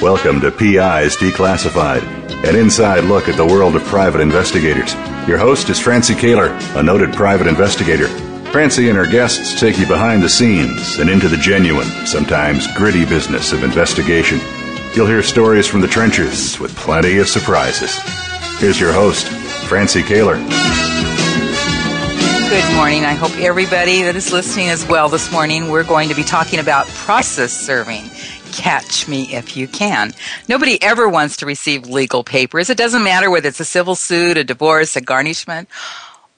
Welcome to PIs Declassified, an inside look at the world of private investigators. Your host is Francie Koehler, a noted private investigator. Francie and her guests take you behind the scenes and into the genuine, sometimes gritty business of investigation. You'll hear stories from the trenches with plenty of surprises. Here's your host, Francie Koehler. Good morning. I hope everybody that is listening as well this morning, we're going to be talking about process serving catch me if you can. Nobody ever wants to receive legal papers. It doesn't matter whether it's a civil suit, a divorce, a garnishment,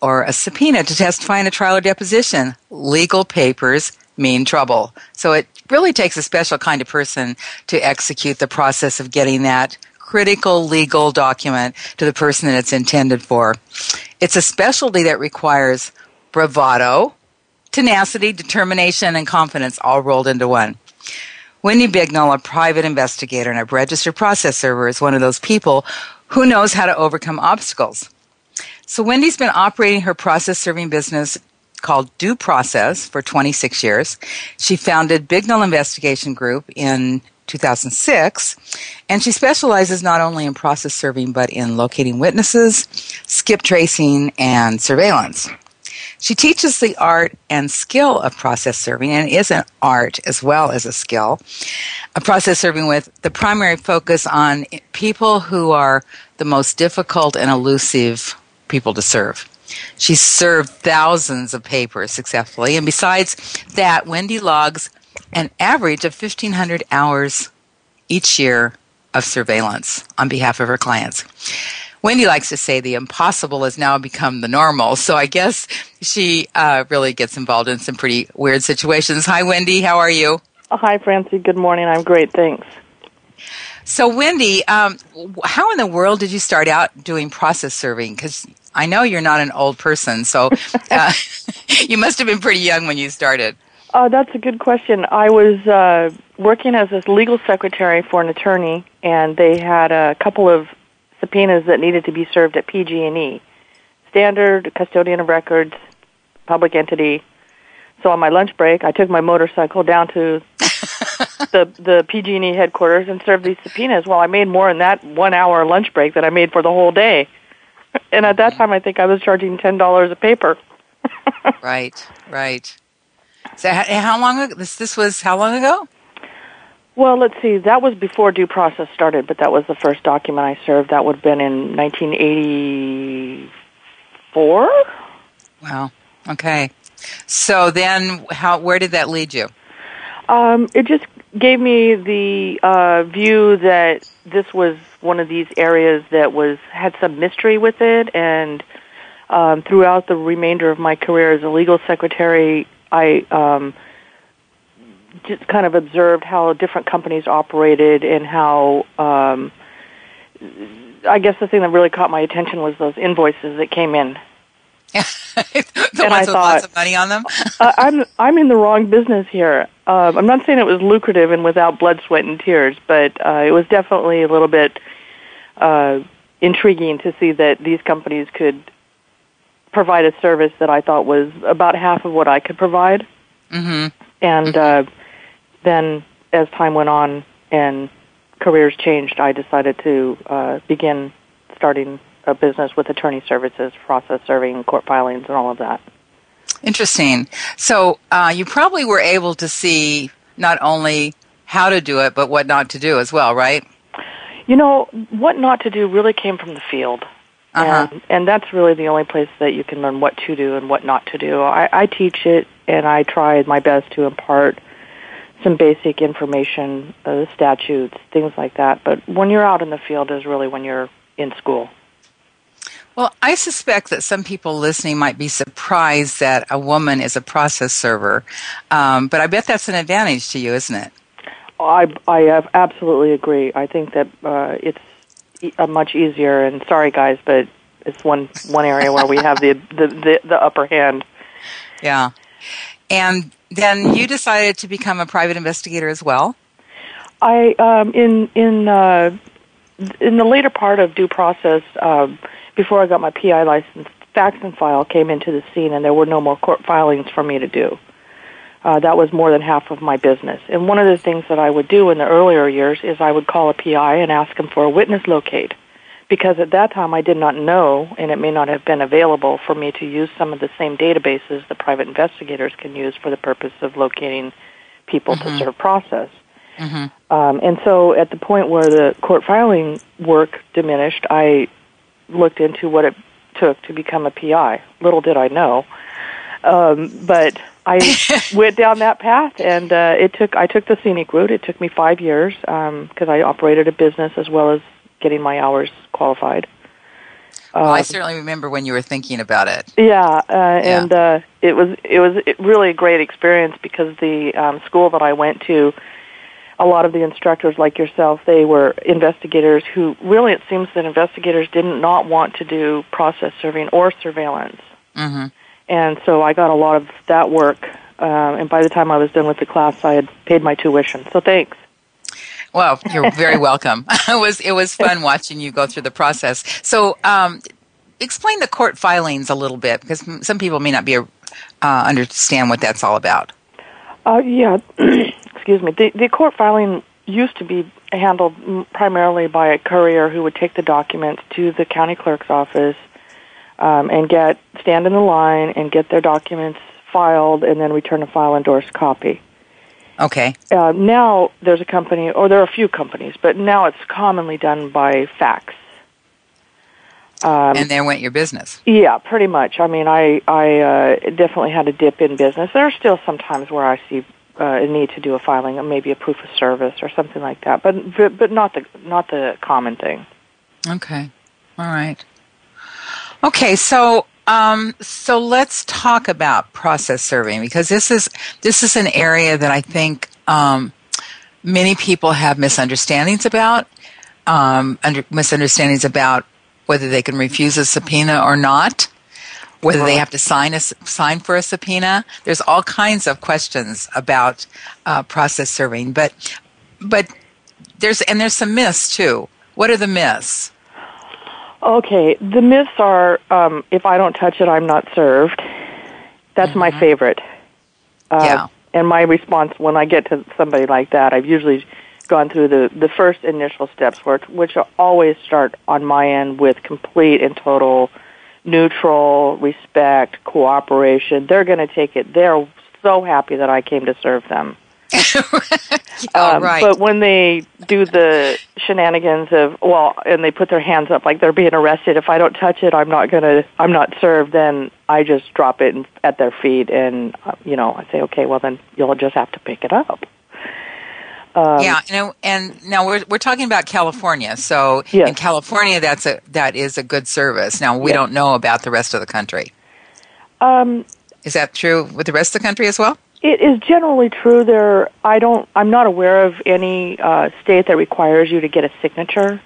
or a subpoena to testify in a trial or deposition. Legal papers mean trouble. So it really takes a special kind of person to execute the process of getting that critical legal document to the person that it's intended for. It's a specialty that requires bravado, tenacity, determination, and confidence all rolled into one. Wendy Bignall, a private investigator and a registered process server, is one of those people who knows how to overcome obstacles. So Wendy's been operating her process serving business called Due Process for 26 years. She founded Bignall Investigation Group in 2006, and she specializes not only in process serving but in locating witnesses, skip tracing, and surveillance. She teaches the art and skill of process serving and is an art as well as a skill. A process serving with the primary focus on people who are the most difficult and elusive people to serve. She served thousands of papers successfully, and besides that, Wendy logs an average of 1,500 hours each year of surveillance on behalf of her clients. Wendy likes to say the impossible has now become the normal. So I guess she uh, really gets involved in some pretty weird situations. Hi, Wendy. How are you? Oh, hi, Francie. Good morning. I'm great. Thanks. So, Wendy, um, how in the world did you start out doing process serving? Because I know you're not an old person, so uh, you must have been pretty young when you started. Uh, that's a good question. I was uh, working as a legal secretary for an attorney, and they had a couple of subpoenas that needed to be served at PG&E, standard custodian of records, public entity. So on my lunch break, I took my motorcycle down to the the PG&E headquarters and served these subpoenas. Well, I made more in that one hour lunch break than I made for the whole day. And at that time, I think I was charging ten dollars a paper. right, right. So, how long ago? This this was how long ago? Well, let's see. That was before due process started, but that was the first document I served. That would have been in 1984. Wow. Okay. So then, how? Where did that lead you? Um, it just gave me the uh, view that this was one of these areas that was had some mystery with it, and um, throughout the remainder of my career as a legal secretary, I um, just kind of observed how different companies operated and how um, I guess the thing that really caught my attention was those invoices that came in. the and ones I with thought, lots of money on them. uh, I'm I'm in the wrong business here. Uh, I'm not saying it was lucrative and without blood, sweat, and tears, but uh, it was definitely a little bit uh, intriguing to see that these companies could provide a service that I thought was about half of what I could provide. Mm-hmm. And mm-hmm. Uh, then as time went on and careers changed, I decided to uh, begin starting a business with attorney services, process serving, court filings, and all of that. Interesting. So uh, you probably were able to see not only how to do it, but what not to do as well, right? You know, what not to do really came from the field. Uh-huh. And, and that's really the only place that you can learn what to do and what not to do. I, I teach it, and I try my best to impart – some basic information, uh, statutes, things like that. But when you're out in the field is really when you're in school. Well, I suspect that some people listening might be surprised that a woman is a process server, um, but I bet that's an advantage to you, isn't it? I I absolutely agree. I think that uh, it's much easier. And sorry, guys, but it's one one area where we have the, the, the the upper hand. Yeah, and then you decided to become a private investigator as well. I um, in in uh, in the later part of due process, um, before I got my PI license, fax and file came into the scene, and there were no more court filings for me to do. Uh, that was more than half of my business. And one of the things that I would do in the earlier years is I would call a PI and ask him for a witness locate. Because at that time I did not know, and it may not have been available for me to use some of the same databases that private investigators can use for the purpose of locating people mm-hmm. to serve process. Mm-hmm. Um, and so at the point where the court filing work diminished, I looked into what it took to become a PI. Little did I know. Um, but I went down that path, and uh, it took. I took the scenic route. It took me five years because um, I operated a business as well as getting my hours qualified. Well, I um, certainly remember when you were thinking about it. Yeah, uh, yeah. and uh, it was it was really a great experience because the um, school that I went to a lot of the instructors like yourself, they were investigators who really it seems that investigators didn't not want to do process serving or surveillance. Mm-hmm. And so I got a lot of that work. Uh, and by the time I was done with the class, I had paid my tuition. So thanks. Well, you're very welcome. it was it was fun watching you go through the process. So, um, explain the court filings a little bit because some people may not be uh, understand what that's all about. Uh, yeah, excuse me. The, the court filing used to be handled primarily by a courier who would take the documents to the county clerk's office um, and get stand in the line and get their documents filed and then return a file endorsed copy. Okay. Uh, now there's a company, or there are a few companies, but now it's commonly done by fax. Um, and there went your business. Yeah, pretty much. I mean, I I uh, definitely had a dip in business. There are still some times where I see uh, a need to do a filing, or maybe a proof of service or something like that, but but not the not the common thing. Okay, all right. Okay, so um, so let's talk about process serving because this is this is an area that I think um, many people have misunderstandings about. Um, under, misunderstandings about whether they can refuse a subpoena or not, whether they have to sign a sign for a subpoena. There's all kinds of questions about uh, process serving, but but there's and there's some myths too. What are the myths? Okay, the myths are um, if I don't touch it, I'm not served. That's mm-hmm. my favorite. Uh, yeah. And my response when I get to somebody like that, I've usually gone through the, the first initial steps, which, which always start on my end with complete and total neutral, respect, cooperation. They're going to take it. They're so happy that I came to serve them. um, right. But when they do the shenanigans of well, and they put their hands up like they're being arrested, if I don't touch it, I'm not gonna, I'm not served. Then I just drop it at their feet, and uh, you know, I say, okay, well then you'll just have to pick it up. Um, yeah, you know, and now we're we're talking about California. So yes. in California, that's a that is a good service. Now we yes. don't know about the rest of the country. Um, is that true with the rest of the country as well? It is generally true. There, I don't. I'm not aware of any uh, state that requires you to get a signature.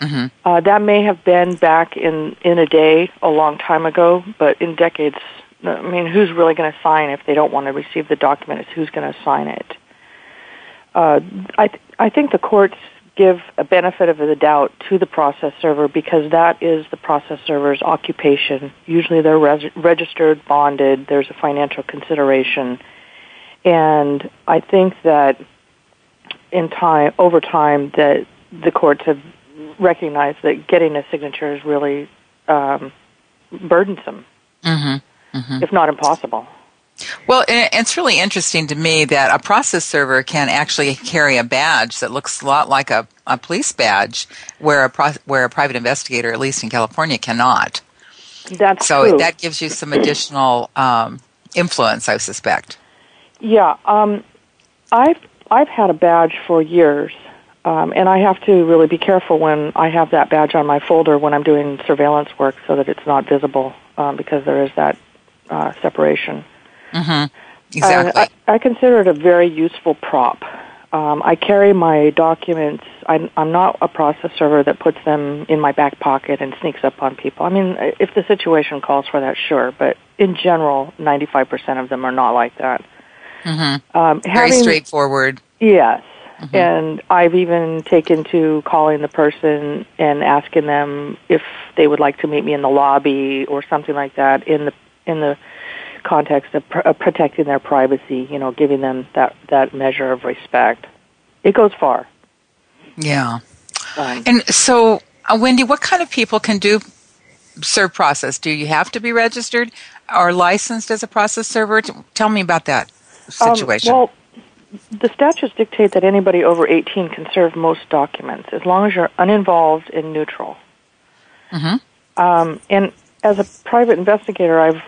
Mm-hmm. Uh, that may have been back in in a day, a long time ago, but in decades. I mean, who's really going to sign if they don't want to receive the document? It's who's going to sign it uh, I th- I think the courts give a benefit of the doubt to the process server because that is the process server's occupation. Usually they're res- registered, bonded. There's a financial consideration, and I think that in time, over time, that the courts have recognized that getting a signature is really um, burdensome, mm-hmm. Mm-hmm. if not impossible. Well, it's really interesting to me that a process server can actually carry a badge that looks a lot like a, a police badge, where a pro, where a private investigator, at least in California, cannot. That's so true. that gives you some additional um, influence, I suspect. Yeah, um, I've I've had a badge for years, um, and I have to really be careful when I have that badge on my folder when I'm doing surveillance work, so that it's not visible um, because there is that uh, separation. Mm-hmm. Exactly. I, I, consider it a very useful prop. Um, I carry my documents. I'm, I'm not a process server that puts them in my back pocket and sneaks up on people. I mean, if the situation calls for that, sure. But in general, 95% of them are not like that. Mm-hmm. Um, Very straightforward. Yes. Mm-hmm. And I've even taken to calling the person and asking them if they would like to meet me in the lobby or something like that in the in the context of, pr- protecting their privacy, you know, giving them that that measure of respect. It goes far. Yeah. Um, and so, uh, Wendy, what kind of people can do serve process? Do you have to be registered or licensed as a process server? Tell me about that situation. Um, well, the statutes dictate that anybody over 18 can serve most documents as long as you're uninvolved and neutral. Mm-hmm. Um, and as a private investigator, I've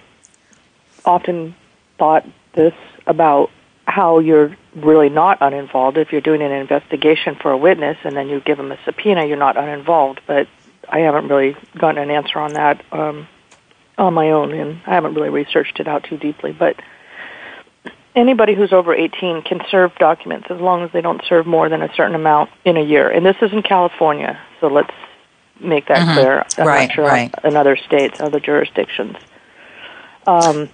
often thought this about how you're really not uninvolved. If you're doing an investigation for a witness and then you give them a subpoena, you're not uninvolved. But I haven't really gotten an answer on that um, on my own, and I haven't really researched it out too deeply. But anybody who's over 18 can serve documents as long as they don't serve more than a certain amount in a year. And this is in California, so let's make that mm-hmm. clear. I'm right, not sure right. in other states, other jurisdictions. Um,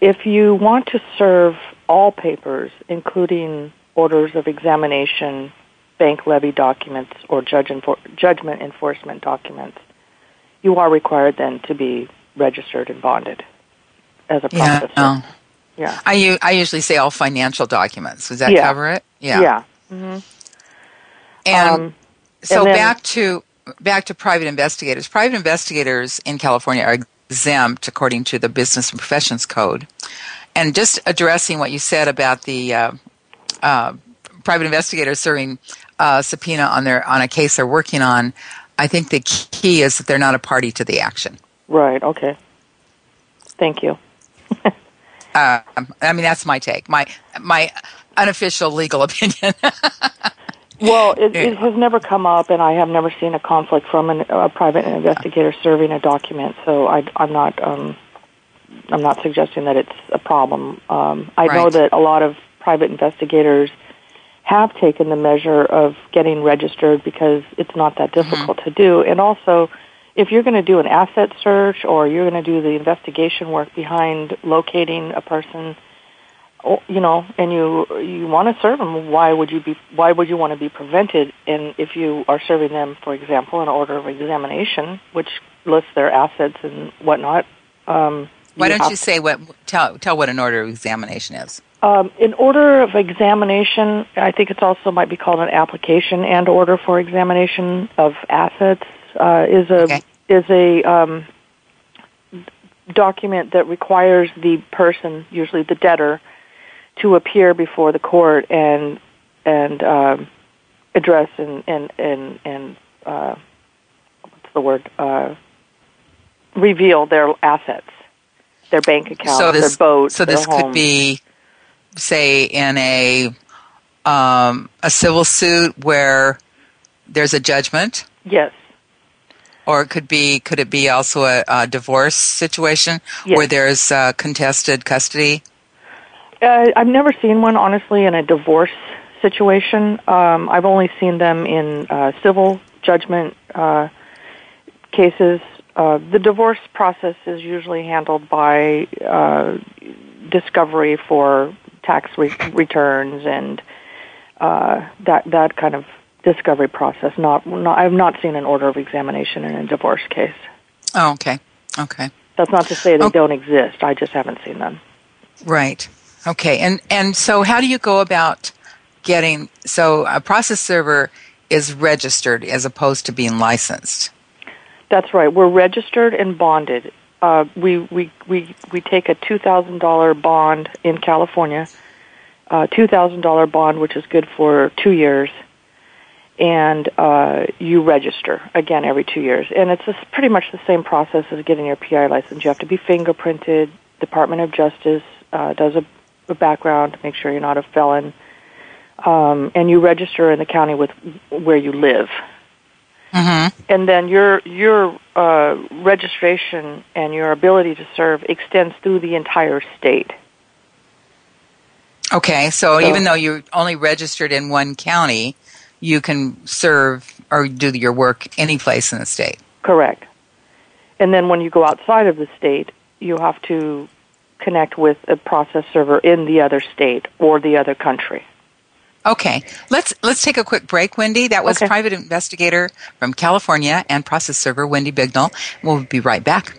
if you want to serve all papers, including orders of examination, bank levy documents, or judge enfor- judgment enforcement documents, you are required then to be registered and bonded as a processor. Yeah, oh. Yeah. I, u- I usually say all financial documents. Does that yeah. cover it? Yeah. Yeah. Mm-hmm. And um, so and then, back to back to private investigators. Private investigators in California are exempt according to the Business and Professions Code. And just addressing what you said about the uh, uh, private investigators serving uh, subpoena on their on a case they're working on, I think the key is that they're not a party to the action. Right. Okay. Thank you. Uh, I mean, that's my take. My my unofficial legal opinion. Well, it, it, has never come up, and I have never seen a conflict from an, a private investigator serving a document. So I, am not, um, I'm not suggesting that it's a problem. Um, I right. know that a lot of private investigators have taken the measure of getting registered because it's not that mm-hmm. difficult mm-hmm. to do, and also. If you're going to do an asset search or you're going to do the investigation work behind locating a person, you know, and you you want to serve them, why would you be why would you want to be prevented? And if you are serving them, for example, an order of examination, which lists their assets and whatnot. Um, why don't you say what tell tell what an order of examination is? Um, an order of examination, I think it's also might be called an application and order for examination of assets, uh, is a okay. is a um, document that requires the person, usually the debtor, to appear before the court and and um, address and and and, and uh, what's the word uh, reveal their assets, their bank accounts, so this, their boat. So this home. could be, say, in a um, a civil suit where there's a judgment. Yes. Or it could be could it be also a, a divorce situation yes. where there's uh, contested custody? Uh, I've never seen one, honestly, in a divorce situation. Um, I've only seen them in uh, civil judgment uh, cases. Uh, the divorce process is usually handled by uh, discovery for tax re- returns and uh, that that kind of discovery process. Not, not, I've not seen an order of examination in a divorce case. Oh, okay, okay. That's not to say they oh. don't exist. I just haven't seen them. Right. Okay, and and so how do you go about getting so a process server is registered as opposed to being licensed? That's right. We're registered and bonded. Uh, we we we we take a two thousand dollar bond in California, uh, two thousand dollar bond, which is good for two years, and uh, you register again every two years. And it's pretty much the same process as getting your PI license. You have to be fingerprinted. Department of Justice uh, does a a background, to make sure you're not a felon, um, and you register in the county with where you live. Mm-hmm. And then your your uh, registration and your ability to serve extends through the entire state. Okay, so, so even though you're only registered in one county, you can serve or do your work any place in the state. Correct. And then when you go outside of the state, you have to connect with a process server in the other state or the other country. Okay, let's let's take a quick break, Wendy. That was Okay. private investigator from California and process server Wendy Bignall. We'll be right back.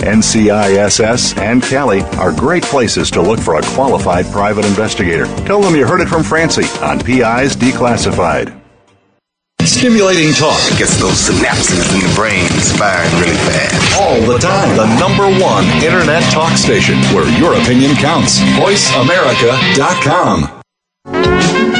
NCISS and Cali are great places to look for a qualified private investigator. Tell them you heard it from Francie on PI's Declassified. Stimulating talk Gets those synapses in the brain firing really fast. all the time. The number one internet talk station where your opinion counts. VoiceAmerica.com.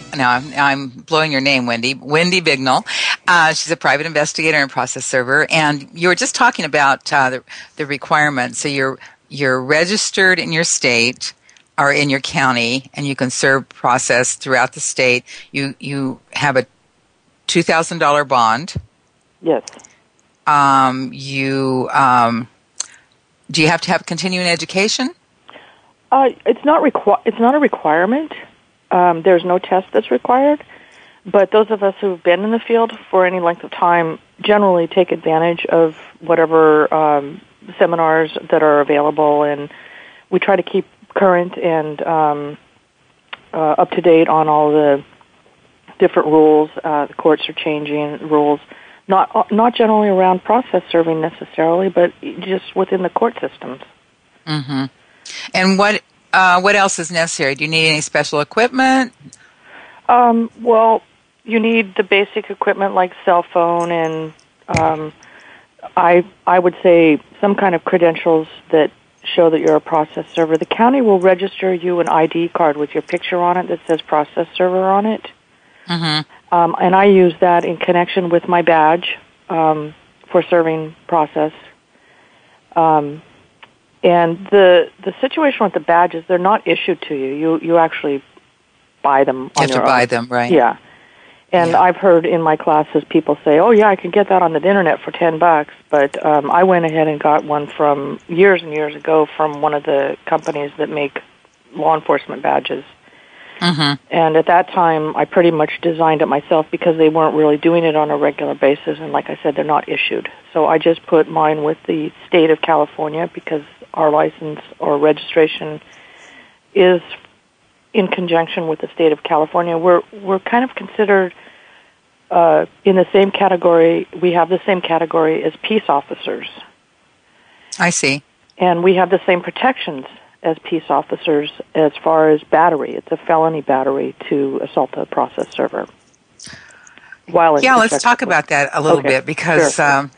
Now I'm, I'm blowing your name, Wendy. Wendy Bignall. Uh, she's a private investigator and process server. And you were just talking about uh, the, the requirements. So you're you're registered in your state or in your county, and you can serve process throughout the state. You you have a two thousand dollar bond. Yes. Um, you um, do you have to have continuing education? Uh, it's not requi- It's not a requirement. Um, there's no test that's required. But those of us who've been in the field for any length of time generally take advantage of whatever um, seminars that are available, and we try to keep current and um, uh, up to date on all the different rules. Uh, the courts are changing rules, not not generally around process serving necessarily, but just within the court systems. Mm-hmm. And what uh, what else is necessary? Do you need any special equipment? Um, well, you need the basic equipment like cell phone and um, I I would say some kind of credentials that show that you're a process server. The county will register you an ID card with your picture on it that says process server on it. Mm-hmm. Um, and I use that in connection with my badge um, for serving process. Um, and the the situation with the badges, they're not issued to you. You you actually buy them. You have to your buy own. them, right? Yeah. And Yeah. I've heard in my classes people say, "Oh yeah, I can get that on the internet for ten bucks." But um, I went ahead and got one from years and years ago from one of the companies that make law enforcement badges. Mm-hmm. And at that time, I pretty much designed it myself because they weren't really doing it on a regular basis. And like I said, they're not issued. So I just put mine with the state of California because our license or registration is in conjunction with the state of California. We're we're kind of considered uh, in the same category. We have the same category as peace officers, I see. and we have the same protections as peace officers as far as battery. It's a felony battery to assault a process server. While Yeah, let's talk about that a little Okay, bit because sure. um,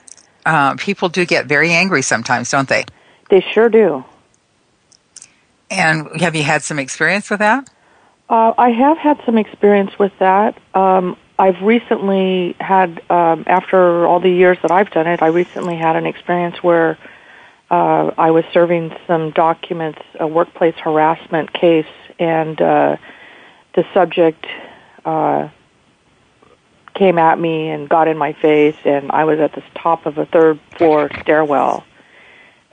uh, people do get very angry sometimes, don't they? They sure do. And have you had some experience with that? Uh, I have had some experience with that. Um, I've recently had, um, after all the years that I've done it, I recently had an experience where uh, I was serving some documents, a workplace harassment case, and uh, the subject uh, came at me and got in my face, and I was at the top of a third floor stairwell,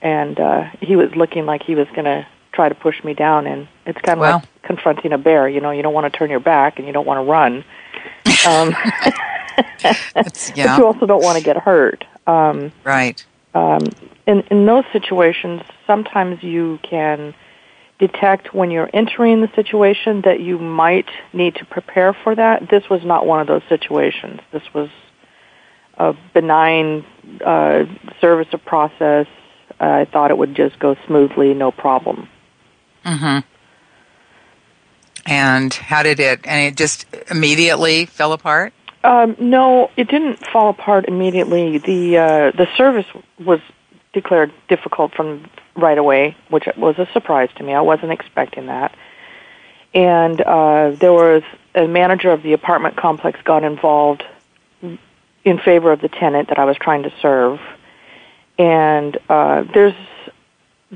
and uh, he was looking like he was going to try to push me down, and it's kind of Wow. like confronting a bear. You know, you don't want to turn your back, and you don't want to run, um, It's, but you also don't want to get hurt. Um, right. um, in in those situations, sometimes you can detect when you're entering the situation that you might need to prepare for that. This was not one of those situations. This was a benign uh, service of process. I thought it would just go smoothly, no problem. Mm-hmm. And how did it? And it just immediately fell apart. Um, no, it didn't fall apart immediately. The uh, the service was declared difficult from right away, which was a surprise to me. I wasn't expecting that. And uh, there was a manager of the apartment complex got involved in favor of the tenant that I was trying to serve. And uh, there's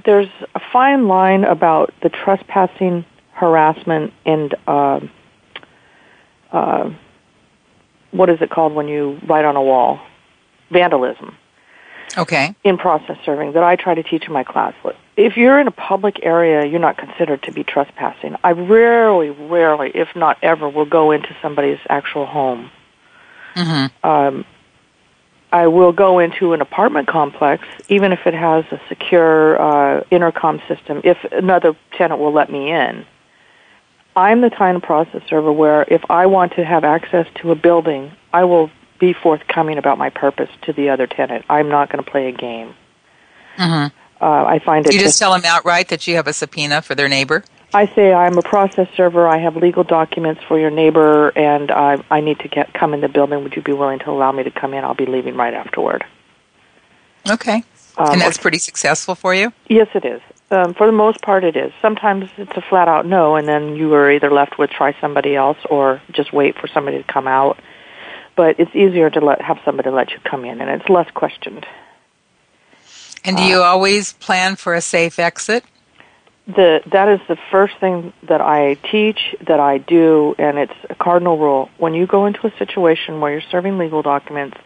there's a fine line about the trespassing, harassment, and uh, uh, what is it called when you write on a wall? Vandalism Okay. in process serving that I try to teach in my class. If you're in a public area, you're not considered to be trespassing. I rarely, rarely, if not ever, will go into somebody's actual home. Mm-hmm. Um, I will go into an apartment complex, even if it has a secure uh, intercom system, if another tenant will let me in. I'm the kind of process server where if I want to have access to a building, I will be forthcoming about my purpose to the other tenant. I'm not going to play a game. Mm-hmm. Uh, I find it. You just tell them outright that you have a subpoena for their neighbor. I say I'm a process server. I have legal documents for your neighbor, and I, I need to get come in the building. Would you be willing to allow me to come in? I'll be leaving right afterward. Okay. Um, and that's pretty successful for you. Yes, it is. Um, for the most part, it is. Sometimes it's a flat out no, and then you are either left with try somebody else or just wait for somebody to come out. But it's easier to let have somebody let you come in, and it's less questioned. And do you always plan for a safe exit? The that is the first thing that I teach, that I do, and it's a cardinal rule. When you go into a situation where you're serving legal documents,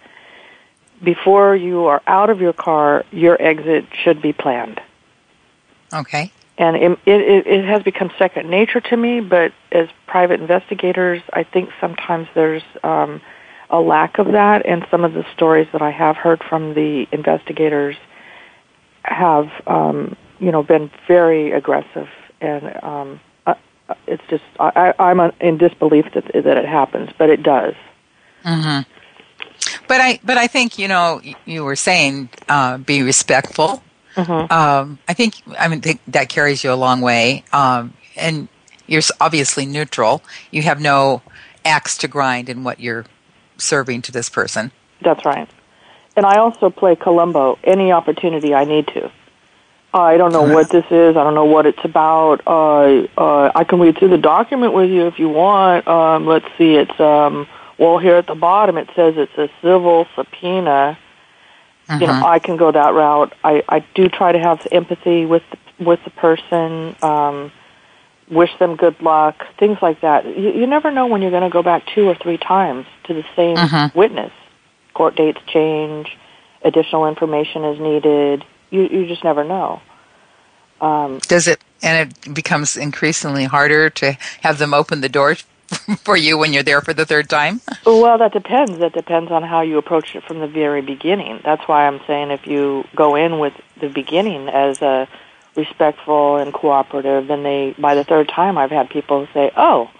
before you are out of your car, your exit should be planned. Okay. and it, it, it has become second nature to me. But as private investigators, I think sometimes there's um, a lack of that, and some of the stories that I have heard from the investigators have, um, you know, been very aggressive, and um, uh, uh, it's just I, I'm in disbelief that that it happens, but it does. Mm-hmm. But I, but I think you know, you were saying uh, be respectful. Mm-hmm. Um, I think I mean that carries you a long way. Um, and you're obviously neutral. You have no axe to grind in what you're serving to this person. That's right. And I also play Columbo any opportunity I need to. I don't know what this is. I don't know what it's about. Uh, uh, I can read through the document with you if you want. Um, let's see. It's um, well here at the bottom. It says it's a civil subpoena. You know, Mhm. I can go that route. I, I do try to have empathy with the, with the person. Um, wish them good luck. Things like that. You, you never know when you're going to go back two or three times to the same Mhm. witness court dates change, additional information is needed. You you just never know. Um, Does it? And it becomes increasingly harder to have them open the door for you when you're there for the third time. well, that depends. That depends on how you approach it from the very beginning. That's why I'm saying if you go in with the beginning as a respectful and cooperative, then they by the third time I've had people say, "Oh,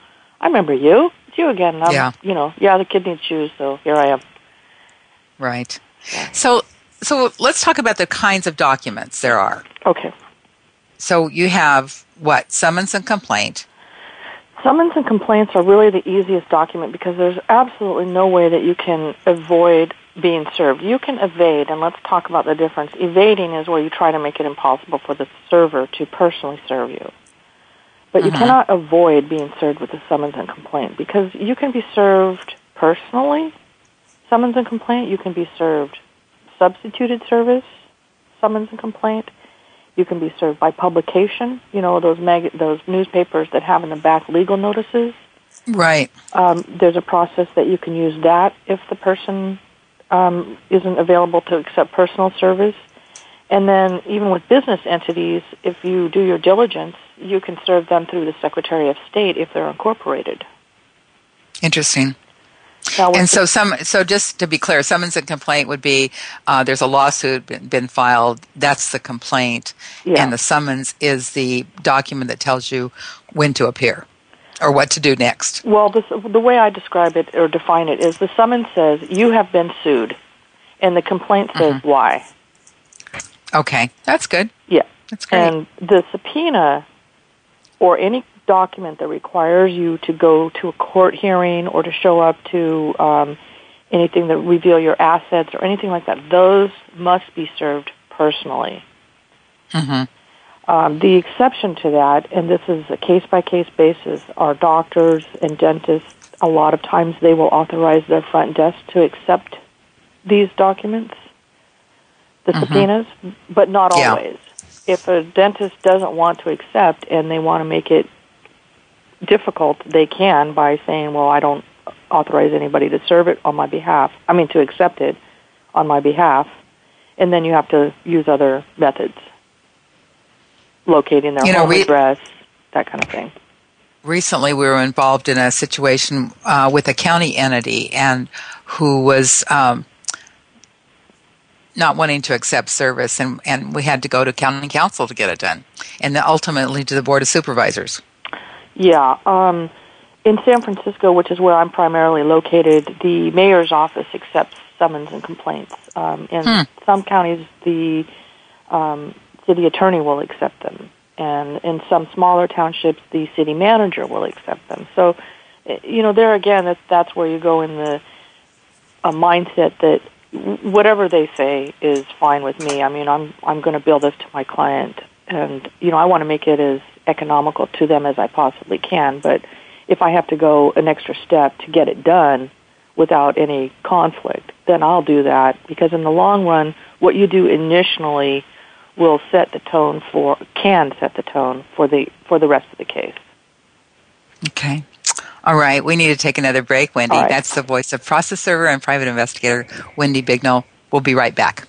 I remember you. It's you again." I'm, Yeah. You know, yeah, the kid needs shoes, so here I am. Right. So, so let's talk about the kinds of documents there are. Okay. So you have what summons and complaint. Summons and complaints are really the easiest document because there's absolutely no way that you can avoid being served. You can evade, and let's talk about the difference. Evading is where you try to make it impossible for the server to personally serve you. But you Mhm. cannot avoid being served with a summons and complaint because you can be served personally, summons and complaint. You can be served substituted service, summons and complaint. You can be served by publication. You know those mag- those newspapers that have in the back legal notices. Right. Um, there's a process that you can use that if the person um, isn't available to accept personal service. And then even with business entities, if you do your diligence, you can serve them through the Secretary of State if they're incorporated. Interesting. And so, some. So, just to be clear, summons and complaint would be uh, there's a lawsuit been, been filed. That's the complaint, Yeah. and the summons is the document that tells you when to appear or what to do next. Well, this, the way I describe it or define it is the summons says you have been sued, and the complaint says Mm-hmm. why. Okay, that's good. Yeah. That's great. And the subpoena or any document that requires you to go to a court hearing or to show up to um, anything that reveal your assets or anything like that, those must be served personally. hmm Um, the exception to that, and this is a case by case basis, are doctors and dentists. A lot of times they will authorize their front desk to accept these documents, the subpoenas, but not Yeah. always. If a dentist doesn't want to accept and they want to make it difficult, they can by saying, well, I don't authorize anybody to serve it on my behalf. I mean, to accept it on my behalf. And then you have to use other methods locating their You know, home address, that kind of thing. recently we were involved in a situation uh, with a county entity and who was um, not wanting to accept service and, and we had to go to county council to get it done and then ultimately to the board of supervisors Yeah. Um, in San Francisco, which is where I'm primarily located, the mayor's office accepts summons and complaints. Um, in Hmm. some counties, the um, city attorney will accept them, and in some smaller townships, the city manager will accept them. So, eh, you know, there again, that's that's where you go in the a mindset that whatever they say is fine with me. I mean, I'm I'm going to bill this to my client, and you know, I want to make it as economical to them as I possibly can. But if I have to go an extra step to get it done without any conflict, then I'll do that because in the long run, what you do initially will set the tone for can set the tone for the for the rest of the case. okay all right we need to take another break wendy right. that's the voice of process server and private investigator wendy bignall we'll be right back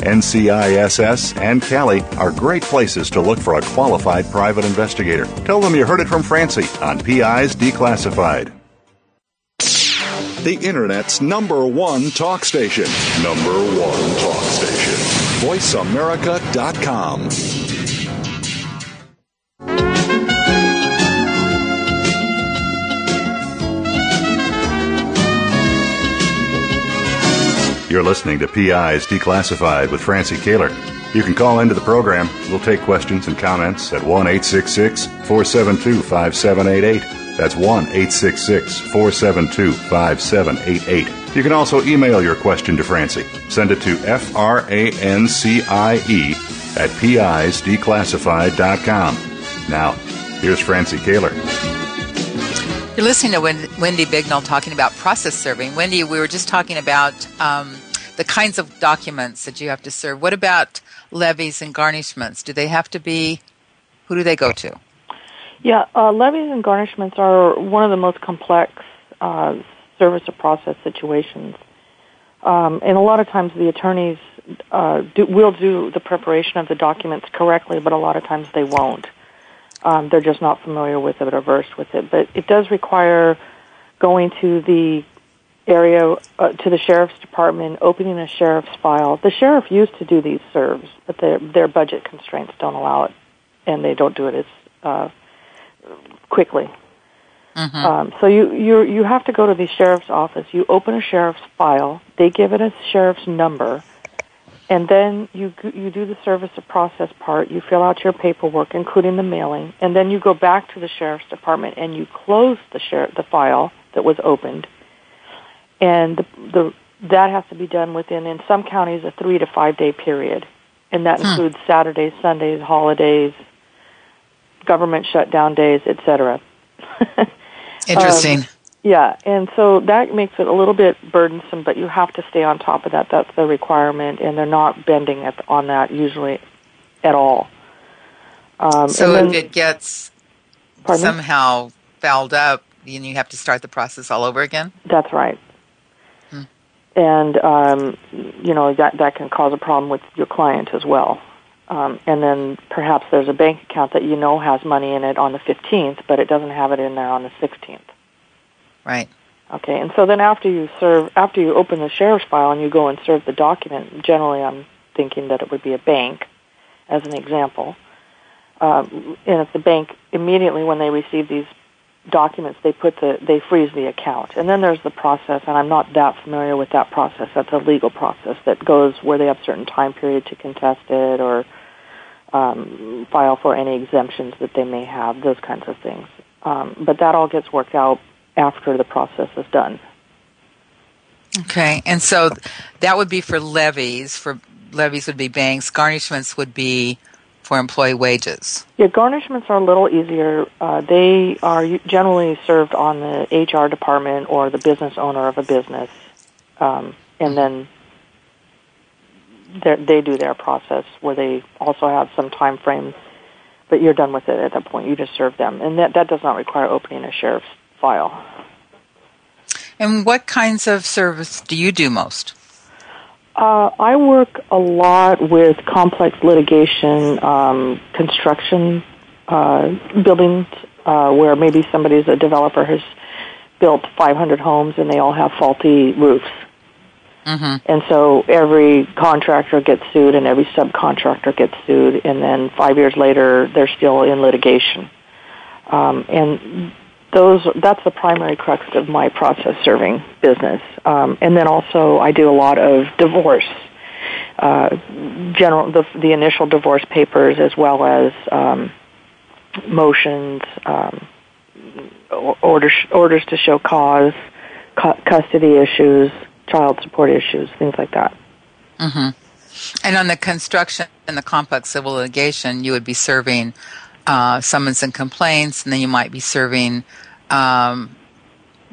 NCISS and Cali are great places to look for a qualified private investigator. Tell them you heard it from Francie on PI's Declassified. The Internet's number one talk station. Number one talk station. VoiceAmerica.com. You're listening to PI's Declassified with Francie Koehler. You can call into the program. We'll take questions and comments at 1 472 5788. That's 1 866 472 5788. You can also email your question to Francie. Send it to F R A N C I E at PIsDeclassified.com. Now, here's Francie Koehler. You're listening to Wendy Bignall talking about process serving. Wendy, we were just talking about um, the kinds of documents that you have to serve. What about levies and garnishments? Do they have to be, who do they go to? Yeah, uh, levies and garnishments are one of the most complex uh, service of process situations. Um, and a lot of times the attorneys uh, do, will do the preparation of the documents correctly, but a lot of times they won't. Um, they're just not familiar with it or versed with it. But it does require going to the area, uh, to the sheriff's department, opening a sheriff's file. The sheriff used to do these serves, but their their budget constraints don't allow it, and they don't do it as uh, quickly. Mm-hmm. Um, so you you you have to go to the sheriff's office. You open a sheriff's file. They give it a sheriff's number, and then you you do the service of process part. You fill out your paperwork, including the mailing, and then you go back to the sheriff's department and you close the sheriff the file that was opened, and the, the that has to be done within in some counties a three to five day period, and that hmm. includes Saturdays, Sundays, holidays, government shutdown days, etc. Interesting. Um, yeah, and so that makes it a little bit burdensome, but you have to stay on top of that. That's the requirement, and they're not bending at, on that usually at all. Um, so then, if it gets somehow fouled up, then you have to start the process all over again. That's right. And um, you know that that can cause a problem with your client as well. Um, and then perhaps there's a bank account that you know has money in it on the 15th, but it doesn't have it in there on the 16th. Right. Okay, and so then after you serve, after you open the sheriff's file and you go and serve the document, generally I'm thinking that it would be a bank, as an example. Um, and if the bank immediately when they receive these documents, they put the they freeze the account, and then there's the process. And I'm not that familiar with that process. That's a legal process that goes where they have certain time period to contest it or um, file for any exemptions that they may have, those kinds of things. Um, but that all gets worked out after the process is done. Okay, and so that would be for levies. For levies would be banks. Garnishments would be for employee wages. Yeah, garnishments are a little easier. Uh, they are generally served on the HR department or the business owner of a business, um, and then they do their process where they also have some time frame, but you're done with it at that point. You just serve them, and that that does not require opening a sheriff's file. And what kinds of service do you do most? Uh, I work a lot with complex litigation, um, construction, uh, buildings, uh, where maybe somebody's a developer has built 500 homes and they all have faulty roofs. Mm-hmm. And so every contractor gets sued and every subcontractor gets sued, and then five years later, they're still in litigation. Um, and those that's the primary crux of my process serving business. Um, and then also, I do a lot of divorce. Uh, general the, the initial divorce papers as well as um, motions, um, orders orders to show cause, cu- custody issues, child support issues, things like that. Mm-hmm. And on the construction and the complex civil litigation, you would be serving uh, summons and complaints, and then you might be serving um,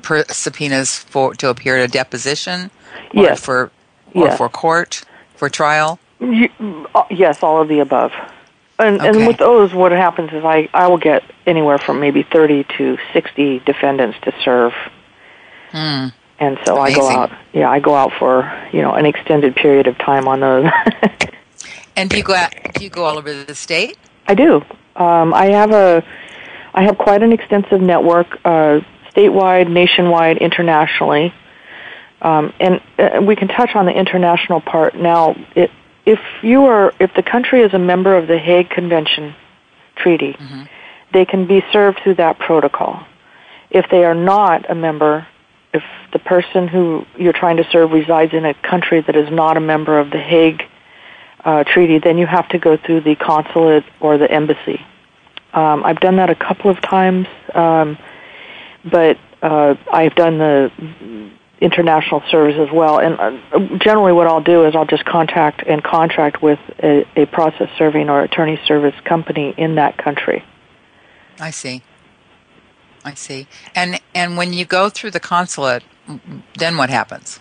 per- subpoenas for to appear at a deposition, or yes. for or yes. for court for trial. You, uh, yes, all of the above. And, okay. and with those, what happens is I, I will get anywhere from maybe 30 to 60 defendants to serve. Hmm. And so Amazing. I go out, yeah, I go out for, you know, an extended period of time on those. and do you go out, do you go all over the state? I do. Um, I have a, I have quite an extensive network, uh, statewide, nationwide, internationally. Um, and uh, we can touch on the international part now. It, if you are, if the country is a member of the Hague Convention Treaty, mm-hmm. they can be served through that protocol. If they are not a member, if the person who you're trying to serve resides in a country that is not a member of the Hague uh, Treaty, then you have to go through the consulate or the embassy. Um, I've done that a couple of times. Um, but uh, I've done the international service as well. And uh, generally, what I'll do is I'll just contact and contract with a, a process serving or attorney service company in that country. I see. I see. And and when you go through the consulate, then what happens?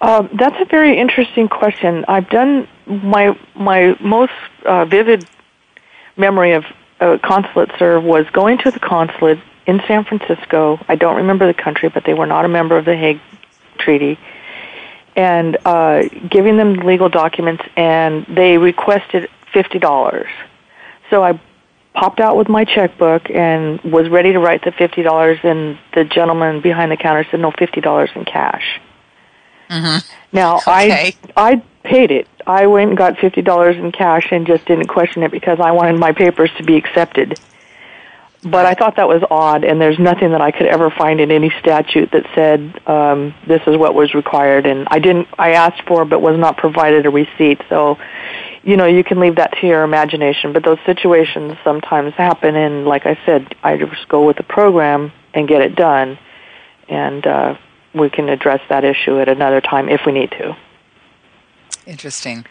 Um, that's a very interesting question. I've done my my most uh, vivid memory of a consulate serve was going to the consulate in San Francisco. I don't remember the country, but they were not a member of the Hague Treaty. And uh, giving them legal documents, and they requested fifty dollars. So I popped out with my checkbook and was ready to write the fifty dollars, and the gentleman behind the counter said, "No, fifty dollars in cash." Mm-hmm. Now okay. I I paid it. I went and got fifty dollars in cash and just didn't question it because I wanted my papers to be accepted. But I thought that was odd, and there's nothing that I could ever find in any statute that said um, this is what was required. And I didn't. I asked for, but was not provided a receipt. So, you know, you can leave that to your imagination. But those situations sometimes happen, and like I said, I just go with the program and get it done, and uh, we can address that issue at another time if we need to. Interesting.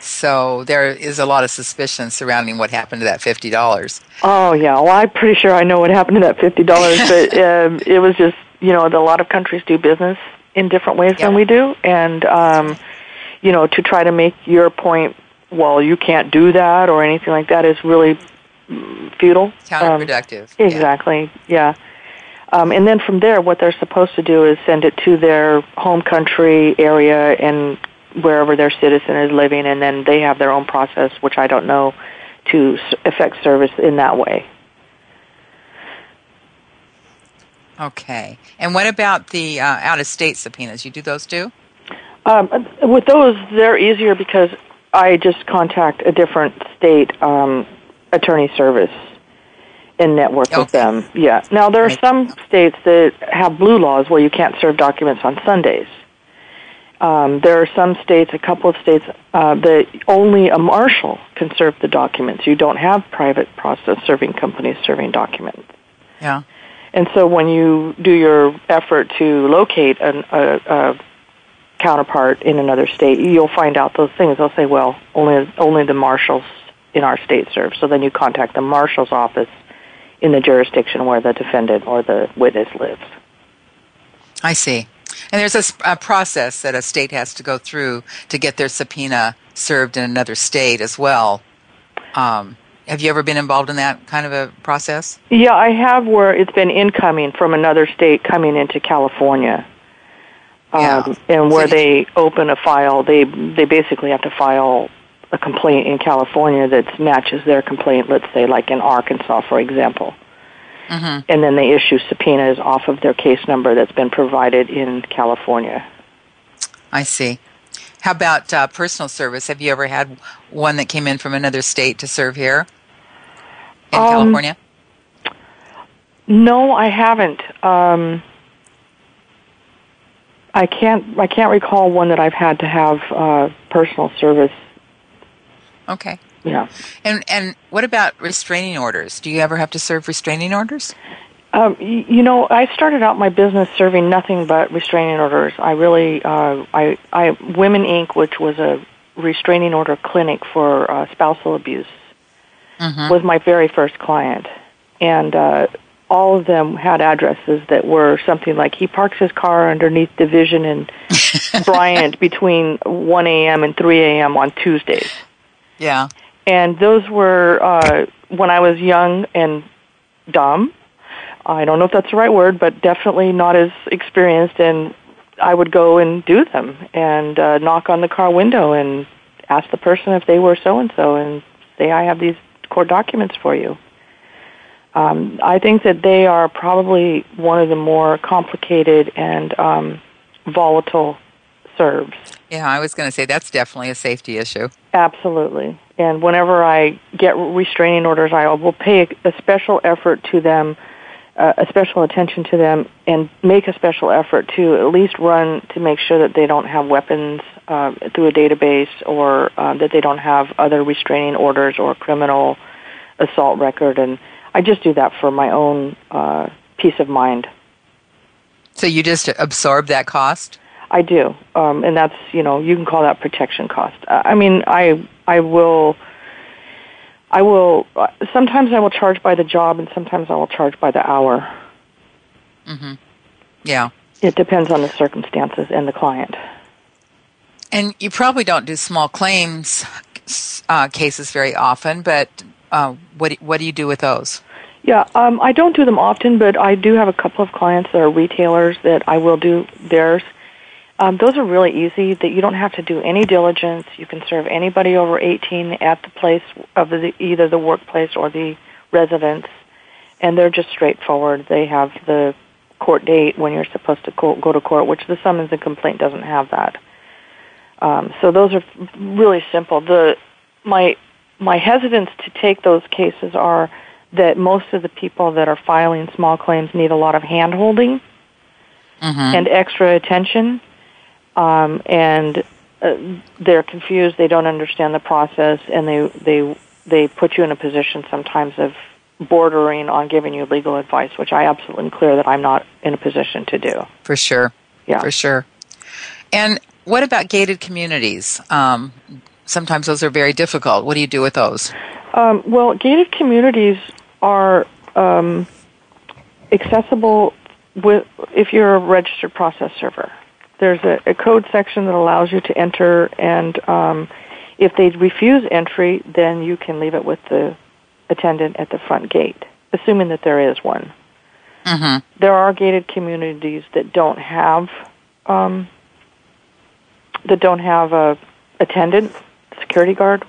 So there is a lot of suspicion surrounding what happened to that fifty dollars. Oh yeah, well I'm pretty sure I know what happened to that fifty dollars, but um, it was just you know a lot of countries do business in different ways Yeah. than we do, and um, you know to try to make your point, well you can't do that or anything like that is really mm, futile. Um, Counterproductive. Yeah. Exactly. Yeah. Um, and then from there, what they're supposed to do is send it to their home country area and wherever their citizen is living, and then they have their own process, which I don't know, to effect service in that way. Okay. And what about the uh, out-of-state subpoenas? You do those too? Um, with those, they're easier because I just contact a different state um, attorney service and network with them. Yeah. Now there are Make- some states that have blue laws where you can't serve documents on Sundays. Um, there are some states, a couple of states, uh, that only a marshal can serve the documents. You don't have private process serving companies serving documents. Yeah. And so when you do your effort to locate an, a, a counterpart in another state, you'll find out those things. They'll say, well, only only the marshals in our state serve. So then you contact the marshal's office in the jurisdiction where the defendant or the witness lives. I see. And there's a process that a state has to go through to get their subpoena served in another state as well. Um, have you ever been involved in that kind of a process? Yeah, I have where it's been incoming from another state coming into California. Yeah. Um, and where So they open a file, they they basically have to file a complaint in California that matches their complaint, let's say like in Arkansas, for example. Mm-hmm. And then they issue subpoenas off of their case number that's been provided in California. I see. How about uh, personal service? Have you ever had one that came in from another state to serve here in Um, California? No, I haven't. Um, I can't. I can't recall one that I've had to have uh, personal service. Okay. Yeah. And and what about restraining orders? Do you ever have to serve restraining orders? Um, you know, I started out my business serving nothing but restraining orders. I really, uh, I, I, Women Inc., which was a restraining order clinic for uh, spousal abuse, Mhm. was my very first client, and uh, all of them had addresses that were something like he parks his car underneath Division and Bryant between 1 a.m. and 3 a.m. on Tuesdays Yeah. and those were uh, when I was young and dumb. I don't know if that's the right word, but definitely not as experienced. And I would go and do them and uh, knock on the car window and ask the person if they were so and so, and say, "I have these court documents for you." Um, I think that they are probably one of the more complicated and um, volatile serves. Yeah, I was going to say that's definitely a safety issue. Absolutely. And whenever I get restraining orders, I will pay a, special effort to them, uh, a special attention to them, and make a special effort to at least run to make sure that they don't have weapons uh, through a database or uh, that they don't have other restraining orders or criminal assault record. And I just do that for my own uh, peace of mind. So you just absorb that cost? I do, um, and that's you know you can call that protection cost. Uh, I mean, I I will. I will. Uh, sometimes I will charge by the job, and sometimes I will charge by the hour. Mm-hmm. Yeah. It depends on the circumstances and the client. And you probably don't do small claims uh, cases very often, but uh, what what do you do with those? Yeah, um, I don't do them often, but I do have a couple of clients that are retailers that I will do theirs. Um, those are really easy. That you don't have to do any diligence. You can serve anybody over 18 at the place of the, either the workplace or the residence, and they're just straightforward. They have the court date when you're supposed to go to court, which the summons and complaint doesn't have that. Um, so those are really simple. The my my hesitance to take those cases are that most of the people that are filing small claims need a lot of hand holding mm-hmm. and extra attention um, and uh, they're confused. They don't understand the process, and they they they put you in a position sometimes of bordering on giving you legal advice, which I absolutely am clear that I'm not in a position to do. For sure. Yeah. For sure. And what about gated communities? Um, sometimes those are very difficult. What do you do with those? Um, well, gated communities are um, accessible with if you're a registered process server there's a, a code section that allows you to enter, and um, if they refuse entry, then you can leave it with the attendant at the front gate, assuming that there is one. Mm-hmm. There are gated communities that don't have um, that don't have a attendant, security guard,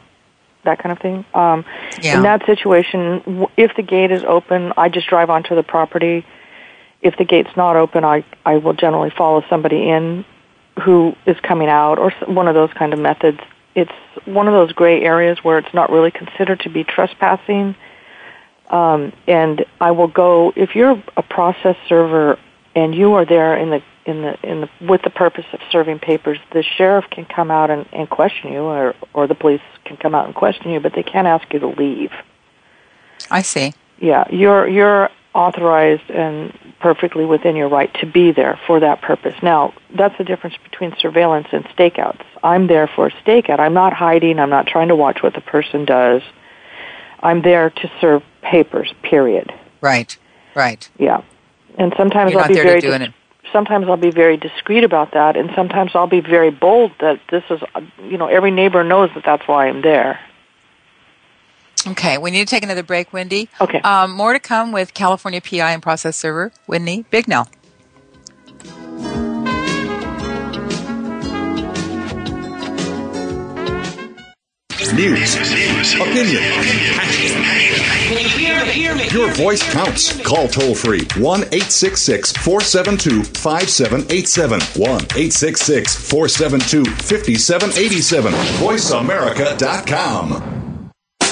that kind of thing. Um, yeah. In that situation, if the gate is open, I just drive onto the property if the gate's not open, I, I will generally follow somebody in who is coming out or one of those kind of methods. It's one of those gray areas where it's not really considered to be trespassing. Um, and I will go if you're a process server and you are there in the in the in the with the purpose of serving papers, the sheriff can come out and, and question you, or or the police can come out and question you, but they can't ask you to leave. I see. Yeah, you're you're authorized and perfectly within your right to be there for that purpose. Now, that's the difference between surveillance and stakeouts. I'm there for a stakeout. I'm not hiding. I'm not trying to watch what the person does. I'm there to serve papers, period. Right, right. Yeah. And sometimes You're I'll be very dis- it. sometimes I'll be very discreet about that and sometimes I'll be very bold that this is you know every neighbor knows that that's why I'm there. Okay, we need to take another break, Wendy. Okay. Um, more to come with California PI and process server, Wendy Bignall. News, opinion, Your voice counts. Call toll free 1 866 472 5787. 1 866 472 5787. VoiceAmerica.com.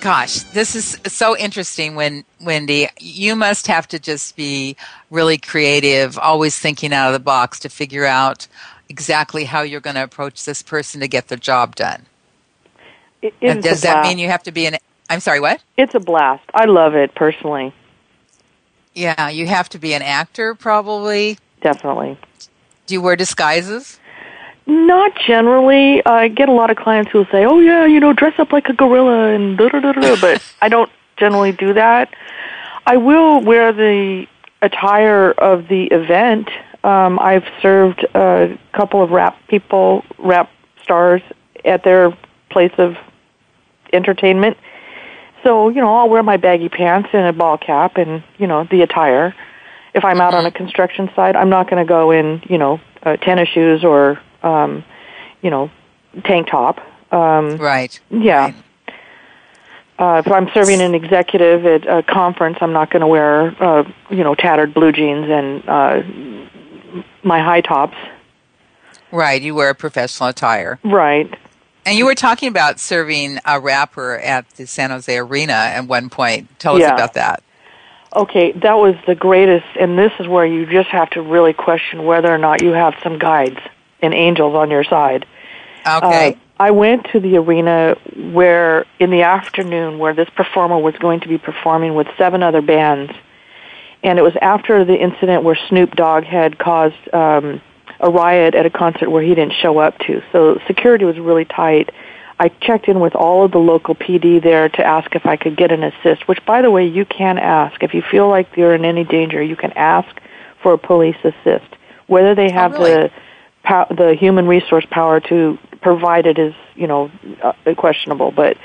gosh, this is so interesting. When Wendy, you must have to just be really creative, always thinking out of the box to figure out exactly how you're going to approach this person to get the job done. It, and does that mean you have to be an? I'm sorry, what? It's a blast. I love it personally. Yeah, you have to be an actor, probably. Definitely. Do you wear disguises? Not generally. I get a lot of clients who will say, "Oh yeah, you know, dress up like a gorilla," and da da da da. But I don't generally do that. I will wear the attire of the event. Um, I've served a couple of rap people, rap stars, at their place of entertainment. So you know, I'll wear my baggy pants and a ball cap, and you know, the attire. If I'm out on a construction site, I'm not going to go in, you know, uh, tennis shoes or um, you know, tank top. Um, right. Yeah. Right. Uh, if I'm serving an executive at a conference, I'm not going to wear, uh, you know, tattered blue jeans and uh, my high tops. Right. You wear professional attire. Right. And you were talking about serving a rapper at the San Jose Arena at one point. Tell us Yeah. about that. Okay, that was the greatest, and this is where you just have to really question whether or not you have some guides and angels on your side. Okay. Uh, I went to the arena where, in the afternoon, where this performer was going to be performing with seven other bands. And it was after the incident where Snoop Dogg had caused um, a riot at a concert where he didn't show up to. So security was really tight. I checked in with all of the local PD there to ask if I could get an assist, which, by the way, you can ask. If you feel like you're in any danger, you can ask for a police assist. Whether they have really? the pow- the human resource power to provide it is, you know, uh, questionable. But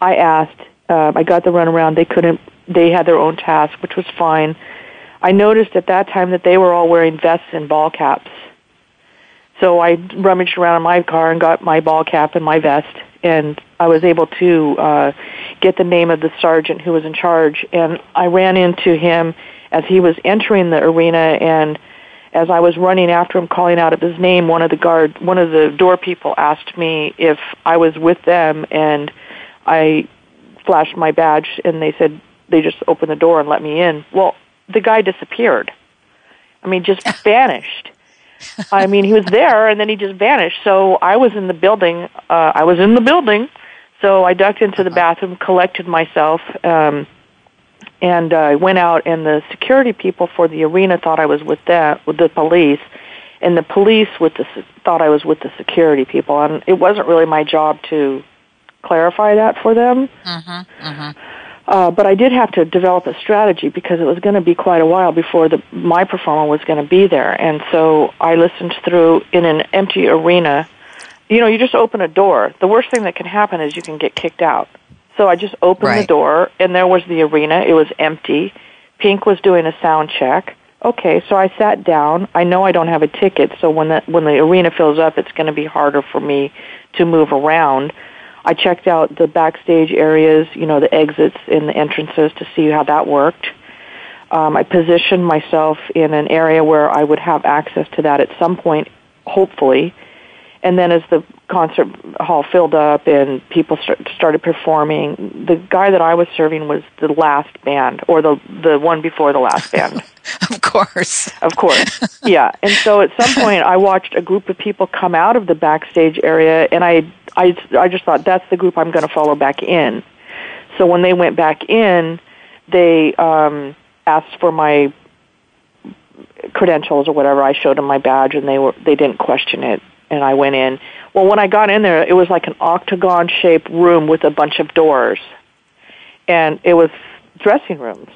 I asked. Uh, I got the runaround. They couldn't. They had their own task, which was fine. I noticed at that time that they were all wearing vests and ball caps. So I rummaged around in my car and got my ball cap and my vest, and I was able to uh, get the name of the sergeant who was in charge. And I ran into him as he was entering the arena, and as I was running after him, calling out his name, one of the guard, one of the door people asked me if I was with them, and I flashed my badge, and they said they just opened the door and let me in. Well, the guy disappeared. I mean, just vanished. I mean, he was there and then he just vanished. So I was in the building. Uh, I was in the building. So I ducked into the bathroom, collected myself, um, and uh, I went out. And the security people for the arena thought I was with that with the police, and the police with the thought I was with the security people. And it wasn't really my job to clarify that for them. Uh, but I did have to develop a strategy because it was going to be quite a while before the my performer was going to be there, and so I listened through in an empty arena. You know, you just open a door. The worst thing that can happen is you can get kicked out. So I just opened the door, and there was the arena. It was empty. Pink was doing a sound check. Okay, so I sat down. I know I don't have a ticket, so when the when the arena fills up, it's going to be harder for me to move around. I checked out the backstage areas, you know, the exits and the entrances to see how that worked. Um, I positioned myself in an area where I would have access to that at some point, hopefully. And then as the concert hall filled up and people start, started performing, the guy that I was serving was the last band, or the the one before the last band. of course. Of course. yeah. And so at some point I watched a group of people come out of the backstage area and I I I just thought that's the group I'm going to follow back in. So when they went back in, they um asked for my credentials or whatever. I showed them my badge and they were they didn't question it and I went in. Well, when I got in there, it was like an octagon shaped room with a bunch of doors. And it was dressing rooms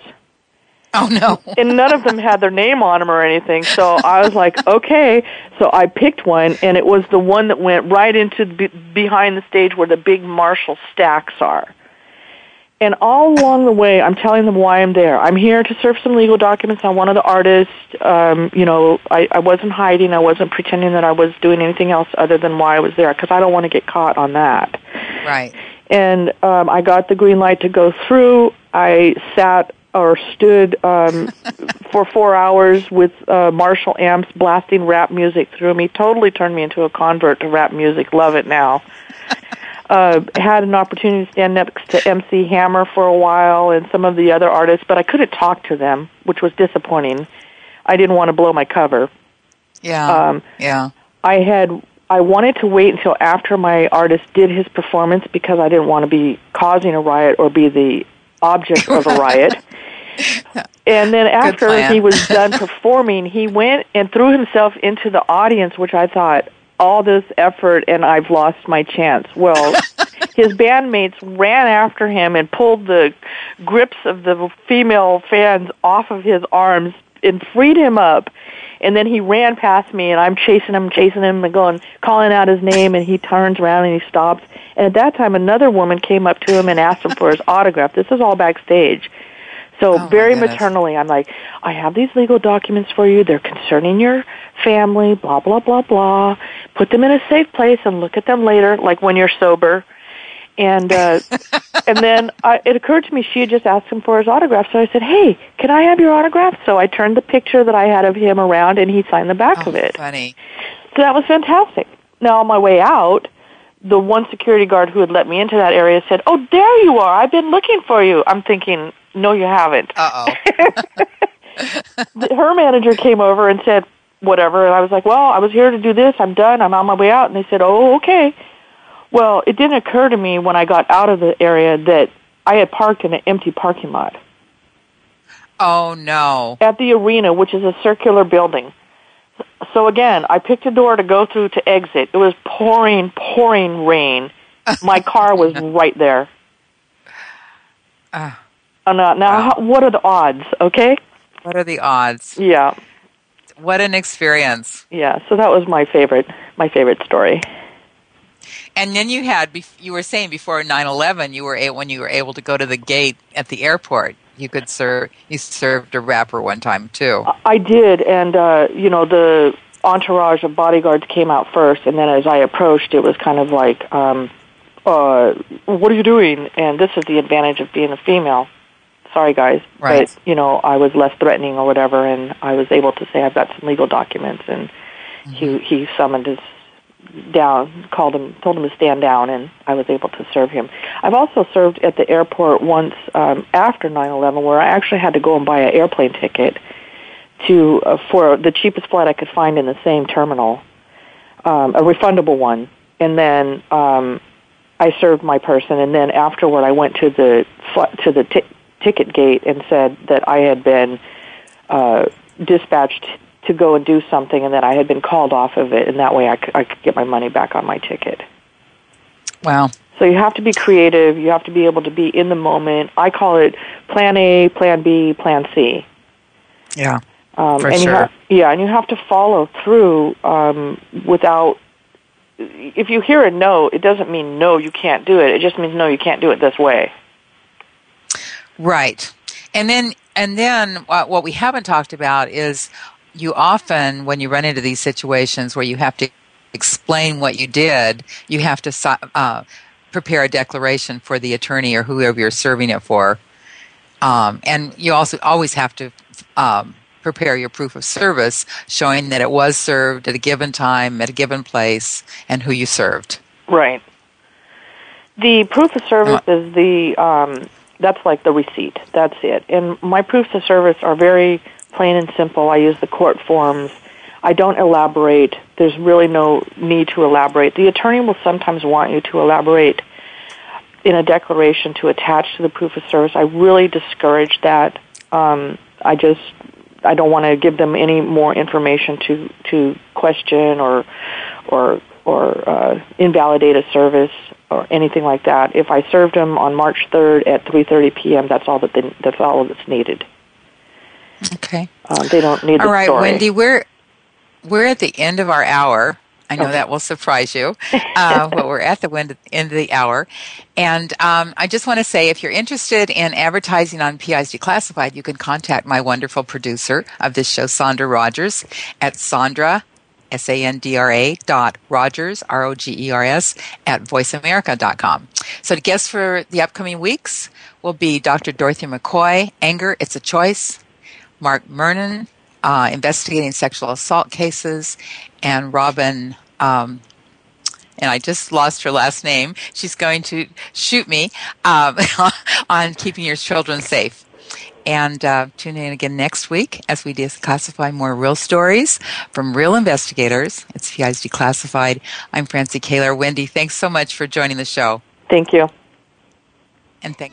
Oh no. and none of them had their name on them or anything. So I was like, okay. So I picked one, and it was the one that went right into be- behind the stage where the big Marshall stacks are. And all along the way, I'm telling them why I'm there. I'm here to serve some legal documents on one of the artists. Um, you know, I, I wasn't hiding. I wasn't pretending that I was doing anything else other than why I was there because I don't want to get caught on that. Right. And um, I got the green light to go through. I sat or stood um, for four hours with uh, Marshall amps blasting rap music through me. Totally turned me into a convert to rap music. Love it now. Uh, had an opportunity to stand next to MC Hammer for a while and some of the other artists, but I couldn't talk to them, which was disappointing. I didn't want to blow my cover. Yeah. Um, yeah. I had I wanted to wait until after my artist did his performance because I didn't want to be causing a riot or be the object of a riot. And then after he was done performing, he went and threw himself into the audience, which I thought, all this effort and I've lost my chance. Well, his bandmates ran after him and pulled the grips of the female fans off of his arms and freed him up. And then he ran past me and I'm chasing him, chasing him and going, calling out his name and he turns around and he stops. And at that time another woman came up to him and asked him for his autograph. This is all backstage. So Oh, very maternally, I'm like, I have these legal documents for you. They're concerning your family, blah, blah, blah, blah. Put them in a safe place and look at them later, like when you're sober. And, uh, and then I, it occurred to me she had just asked him for his autograph. So I said, hey, can I have your autograph? So I turned the picture that I had of him around and he signed the back Oh, of it. funny. So that was fantastic. Now on my way out, the one security guard who had let me into that area said, "Oh, there you are. I've been looking for you." I'm thinking, "No, you haven't." Uh oh. Her manager came over and said, "Whatever." And I was like, "Well, I was here to do this. I'm done. I'm on my way out." And they said, "Oh, okay." Well, it didn't occur to me when I got out of the area that I had parked in an empty parking lot oh no. at the arena, which is a circular building. So again, I picked a door to go through to exit. It was pouring, pouring rain. My car was right there. Ah. And, uh, now, Wow. how, what are the odds? Okay. What are the odds? Yeah, What an experience. yeah. So that was my favorite, my favorite story. And then you had, you were saying before 9/11, you were a- when you were able to go to the gate at the airport, you could serve. You served a rapper one time too. I did, and uh, you know the entourage of bodyguards came out first, and then as I approached, it was kind of like, um, uh, "What are you doing?" And this is the advantage of being a female. Sorry, guys, Right. but you know I was less threatening or whatever, and I was able to say I've got some legal documents, and he he summoned his down, called him, told him to stand down, and I was able to serve him. I've also served at the airport once um, after 9/11, where I actually had to go and buy an airplane ticket to uh, for the cheapest flight I could find in the same terminal, um, a refundable one, and then um, I served my person, and then afterward I went to the to the ti- ticket gate and said that I had been uh, dispatched to go and do something, and that I had been called off of it, and that way I could, I could get my money back on my ticket. Wow. So you have to be creative. You have to be able to be in the moment. I call it Plan A, Plan B, Plan C. Yeah. Um, For and you sure. have, yeah, and you have to follow through um, without. If you hear a no, it doesn't mean no, you can't do it. It just means no, you can't do it this way. Right. And then and then uh, what we haven't talked about is you often when you run into these situations where you have to explain what you did, you have to uh, prepare a declaration for the attorney or whoever you're serving it for. Um, and you also always have to um, prepare your proof of service showing that it was served at a given time, at a given place, and who you served. Right. The proof of service is the um, that's like the receipt. That's it. And my proofs of service are very plain and simple. I use the court forms. I don't elaborate. There's really no need to elaborate. The attorney will sometimes want you to elaborate in a declaration to attach to the proof of service. I really discourage that. Um, I just I don't want to give them any more information to to question or or or uh, invalidate a service or anything like that. If I served them on March 3rd at 3:30 p.m., that's all that they, that's all that's needed. Okay. Um, they don't need the All right, story. Wendy, we're we're at the end of our hour, I know okay. that will surprise you. Uh, well, we're at the end, end of the hour. And um, I just want to say if you're interested in advertising on PIs Declassified, you can contact my wonderful producer of this show, Sandra Rogers, at Sandra, S A N D R A dot Rogers, R O G E R S, at voiceamerica.com. So the guests for the upcoming weeks will be Dr. Dorothy McCoy, Anger, It's a Choice, Mark Mernon, uh, investigating sexual assault cases, and Robin. Um, and I just lost her last name. She's going to shoot me um, on keeping your children safe. And uh, tune in again next week as we declassify more real stories from real investigators. It's PIs Declassified. I'm Francie Koehler. Wendy, thanks so much for joining the show. Thank you. And thank